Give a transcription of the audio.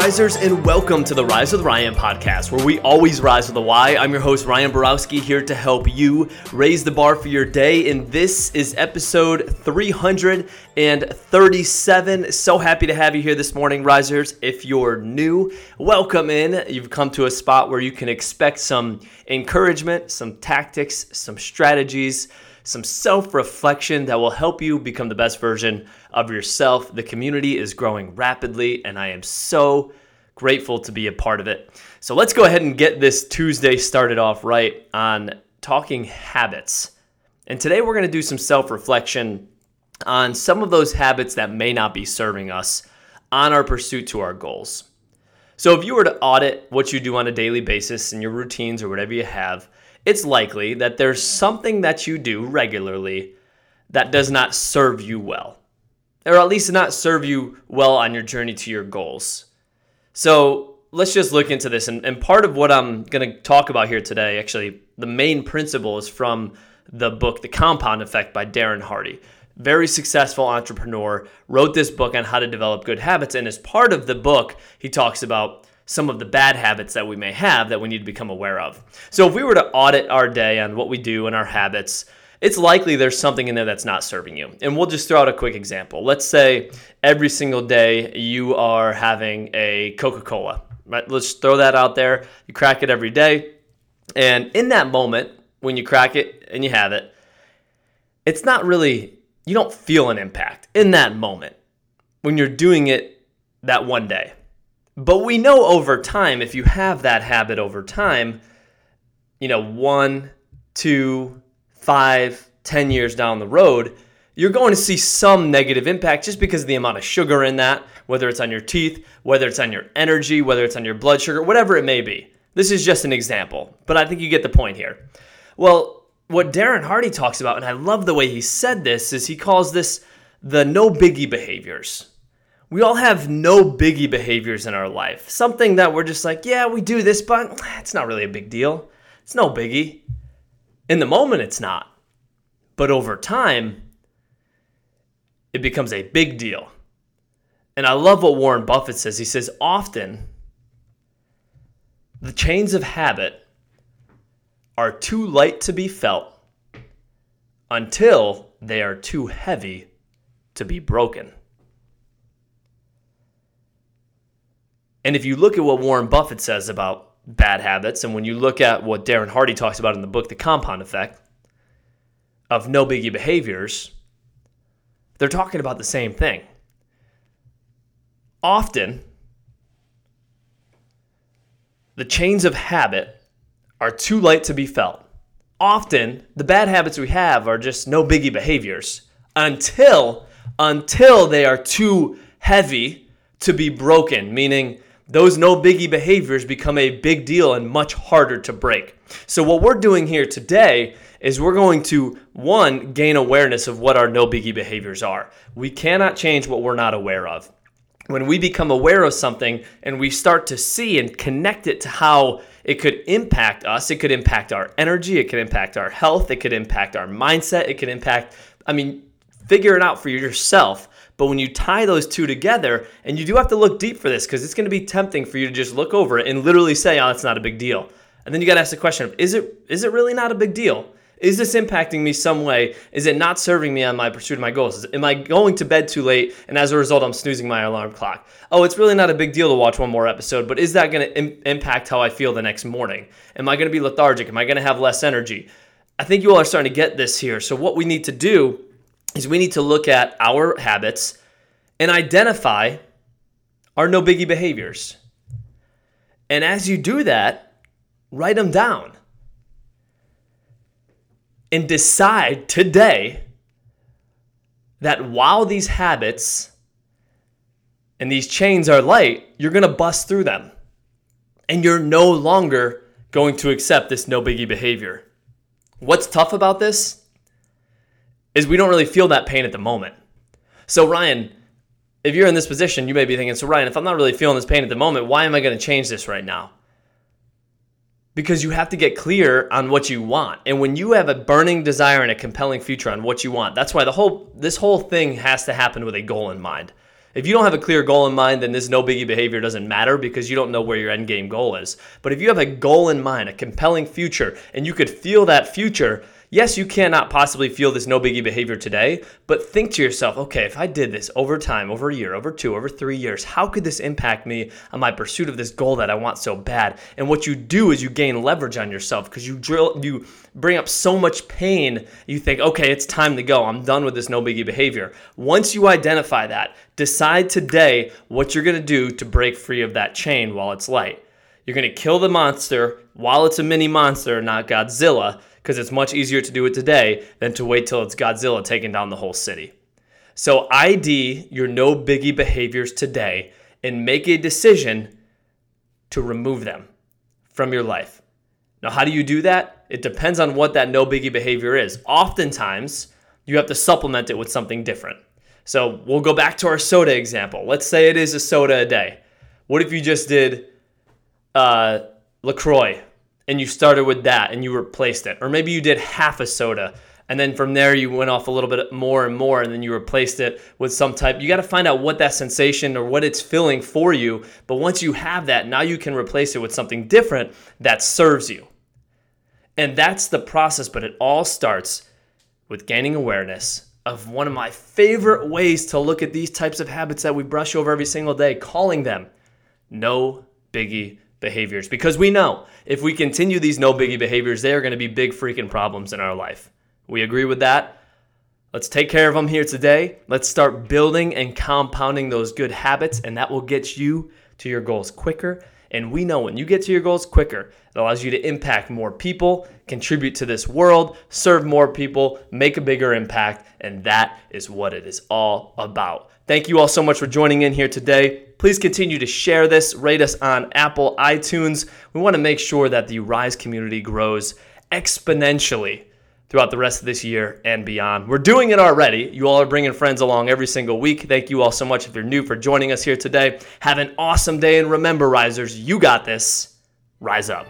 risers, and welcome to the Rise with Ryan podcast, where we always rise with a Y. I'm your host, Ryan Borowski, here to help you raise the bar for your day. And this is episode 337. So happy to have you here this morning, risers. If you're new, welcome in. You've come to a spot where you can expect some encouragement, some tactics, some strategies some self reflection that will help you become the best version of yourself. The community is growing rapidly, and I am so grateful to be a part of it. So let's go ahead and get this Tuesday started off right on talking habits. And today we're going to do some self reflection on some of those habits that may not be serving us on our pursuit to our goals. So, if you were to audit what you do on a daily basis and your routines or whatever you have, it's likely that there's something that you do regularly that does not serve you well, or at least not serve you well on your journey to your goals. So let's just look into this. And, and part of what I'm going to talk about here today, actually, the main principle is from the book, The Compound Effect by Darren Hardy. Very successful entrepreneur, wrote this book on how to develop good habits. And as part of the book, he talks about some of the bad habits that we may have that we need to become aware of. So, if we were to audit our day on what we do and our habits, it's likely there's something in there that's not serving you. And we'll just throw out a quick example. Let's say every single day you are having a Coca Cola, right? Let's throw that out there. You crack it every day. And in that moment, when you crack it and you have it, it's not really, you don't feel an impact in that moment when you're doing it that one day. But we know over time, if you have that habit over time, you know, one, two, five, ten years down the road, you're going to see some negative impact just because of the amount of sugar in that, whether it's on your teeth, whether it's on your energy, whether it's on your blood sugar, whatever it may be. This is just an example, but I think you get the point here. Well, what Darren Hardy talks about, and I love the way he said this, is he calls this the no biggie behaviors we all have no biggie behaviors in our life. Something that we're just like, yeah, we do this, but it's not really a big deal. It's no biggie. In the moment, it's not. But over time, it becomes a big deal. And I love what Warren Buffett says. He says, often the chains of habit are too light to be felt until they are too heavy to be broken. And if you look at what Warren Buffett says about bad habits, and when you look at what Darren Hardy talks about in the book, The Compound Effect of no biggie behaviors, they're talking about the same thing. Often, the chains of habit are too light to be felt. Often, the bad habits we have are just no biggie behaviors until until they are too heavy to be broken, meaning those no biggie behaviors become a big deal and much harder to break. So, what we're doing here today is we're going to, one, gain awareness of what our no biggie behaviors are. We cannot change what we're not aware of. When we become aware of something and we start to see and connect it to how it could impact us, it could impact our energy, it could impact our health, it could impact our mindset, it could impact, I mean, figure it out for yourself but when you tie those two together, and you do have to look deep for this because it's going to be tempting for you to just look over it and literally say, "Oh, it's not a big deal." And then you got to ask the question of, "Is it is it really not a big deal? Is this impacting me some way? Is it not serving me on my pursuit of my goals? Am I going to bed too late and as a result I'm snoozing my alarm clock? Oh, it's really not a big deal to watch one more episode, but is that going to Im- impact how I feel the next morning? Am I going to be lethargic? Am I going to have less energy? I think you all are starting to get this here. So what we need to do is we need to look at our habits and identify our no biggie behaviors. And as you do that, write them down and decide today that while these habits and these chains are light, you're going to bust through them. And you're no longer going to accept this no biggie behavior. What's tough about this is we don't really feel that pain at the moment. So, Ryan, if you're in this position, you may be thinking, so Ryan, if I'm not really feeling this pain at the moment, why am I going to change this right now? Because you have to get clear on what you want. And when you have a burning desire and a compelling future on what you want, that's why the whole this whole thing has to happen with a goal in mind. If you don't have a clear goal in mind, then this no biggie behavior doesn't matter because you don't know where your end game goal is. But if you have a goal in mind, a compelling future, and you could feel that future, yes, you cannot possibly feel this no biggie behavior today, but think to yourself, okay, if I did this over time, over a year, over two, over three years, how could this impact me on my pursuit of this goal that I want so bad? And what you do is you gain leverage on yourself because you drill, you bring up so much pain. You think, okay, it's time to go. I'm done with this no biggie behavior. Once you identify that, decide today what you're gonna do to break free of that chain while it's light. You're gonna kill the monster while it's a mini monster, not Godzilla because it's much easier to do it today than to wait till it's Godzilla taking down the whole city. So ID your no biggie behaviors today and make a decision to remove them from your life. Now, how do you do that? It depends on what that no biggie behavior is. Oftentimes, you have to supplement it with something different. So we'll go back to our soda example. Let's say it is a soda a day. What if you just did uh, LaCroix and you started with that and you replaced it. Or maybe you did half a soda and then from there you went off a little bit more and more and then you replaced it with some type you got to find out what that sensation or what it's feeling for you but once you have that now you can replace it with something different that serves you and that's the process but it all starts with gaining awareness of one of my favorite ways to look at these types of habits that we brush over every single day calling them no biggie behaviors because we know if we continue these no biggie behaviors, they are going to be big freaking problems in our life. We agree with that? Let's take care of them here today. Let's start building and compounding those good habits, and that will get you to your goals quicker. And we know when you get to your goals quicker, it allows you to impact more people, contribute to this world, serve more people, make a bigger impact, and that is what it is all about. Thank you all so much for joining in here today. Please continue to share this, rate us on Apple iTunes. We want to make sure that the Rise community grows exponentially throughout the rest of this year and beyond. We're doing it already. You all are bringing friends along every single week. Thank you all so much if you're new for joining us here today. Have an awesome day, and remember, risers, you got this. Rise up.